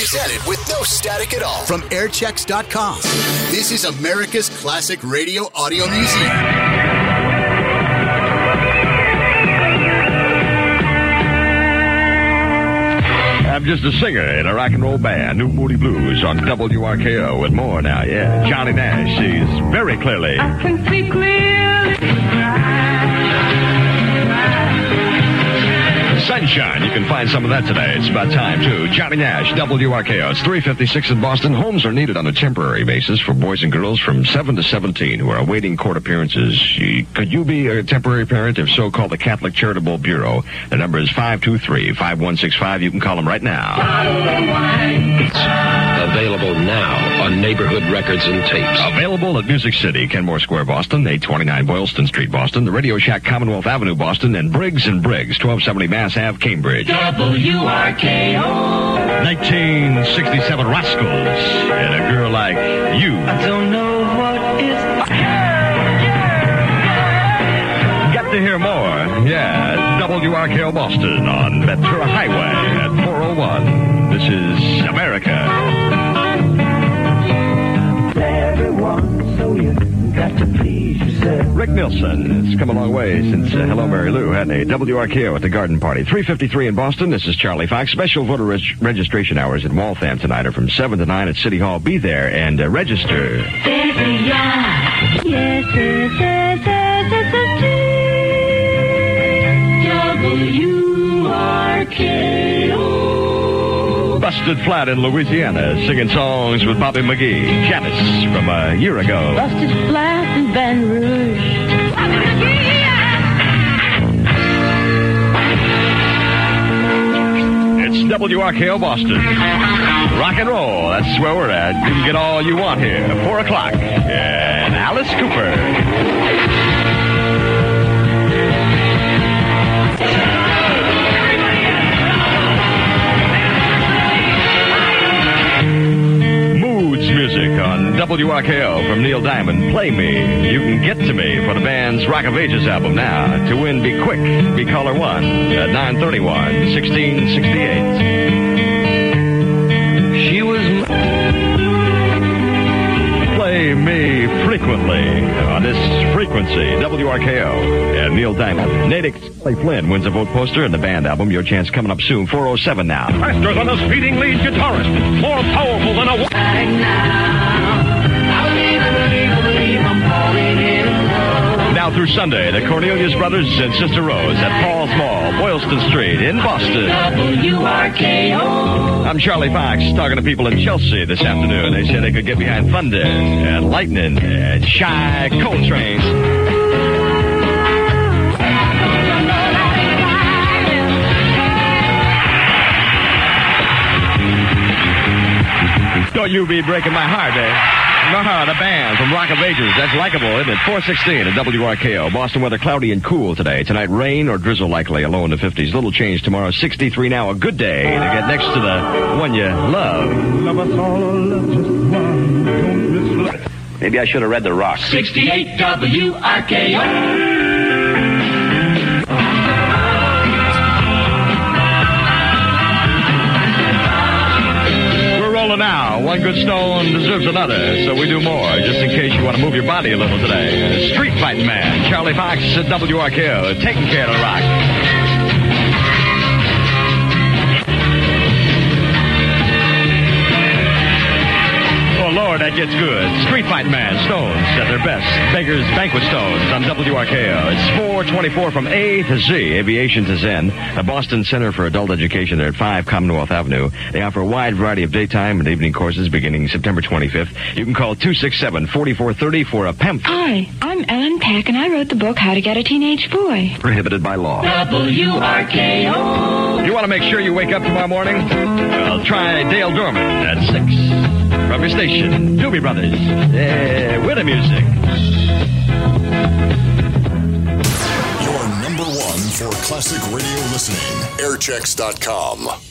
presented with no static at all. From airchecks.com. This is America's Classic Radio Audio Museum. I'm just a singer in a rock and roll band, New Moody Blues on WRKO and more now, yeah. Johnny Nash sees very clearly. I can see clearly. Sunshine. You can find some of that today. It's about time, too. Johnny Nash, WRKO. It's 356 in Boston. Homes are needed on a temporary basis for boys and girls from 7 to 17 who are awaiting court appearances. Could you be a temporary parent? If so, call the Catholic Charitable Bureau. The number is 523-5165. You can call them right now. Available now on neighborhood records and tapes. Available at Music City, Kenmore Square, Boston, 829 Boylston Street, Boston, the Radio Shack, Commonwealth Avenue, Boston, and Briggs and Briggs, 1270 Mass Ave, Cambridge. WRKO. 1967 Rascals Boston on Ventura Highway at 401. This is America. everyone, so you got to please yourself. Rick Nelson. It's come a long way since uh, Hello Mary Lou had a WRKO at the Garden Party. 353 in Boston. This is Charlie Fox. Special voter reg- registration hours in Waltham tonight are from 7 to 9 at City Hall. Be there and uh, register. Yes, yes, yes, WRKO. Busted Flat in Louisiana, singing songs with Bobby McGee. Janis from a year ago. Busted flat in Baton Rouge. It's WRKO Boston. Rock and roll, that's where we're at. You can get all you want here. 4 o'clock. And Alice Cooper. WRKO from Neil Diamond. Play Me. You can get to me for the band's Rock of Ages album now. To win, be quick. Be caller one at 931 1668. She was Play me frequently on this frequency, WRKO, and Neil Diamond. Natick Clay Flynn wins a vote poster and the band album. Your chance coming up soon, 407 now. Faster than a speeding lead guitarist. More powerful than a. Now through Sunday, the Cornelius Brothers and Sister Rose at Paul's Mall, Boylston Street in Boston. WRKO. I'm Charlie Fox, talking to people in Chelsea this afternoon. They said they could get behind Thunder and Lightning and Chi Coltrane's. Don't you be breaking my heart, eh? No, the band from Rock of Ages. That's likable, isn't it? 416 at WRKO. Boston weather cloudy and cool today. Tonight, rain or drizzle likely, a low in the 50s. Little change tomorrow, 63 now. A good day to get next to the one you love. love us all, love just one. Don't miss Maybe I should have read the rock. 68 WRKO. Now. One good stone deserves another, so we do more, just in case you want to move your body a little today. Street fighting man, Charlie Fox at WRKO, taking care of the rock. That gets good. Street Fight man, Stones at their best. Beggars Banquet Stones on WRKO. It's 424 from A to Z, Aviation to Zen. The Boston Center for Adult Education there at 5 Commonwealth Avenue. They offer a wide variety of daytime and evening courses beginning September 25th. You can call 267-4430 for a PEMF Hi, I'm Ellen Peck, and I wrote the book How to Get a Teenage Boy. prohibited by law. WRKO. You want to make sure you wake up tomorrow morning? Well, try Dale Dorman at 6. Your station, Doobie Brothers. Yeah, the music. Your number one for classic radio listening. Airchecks.com.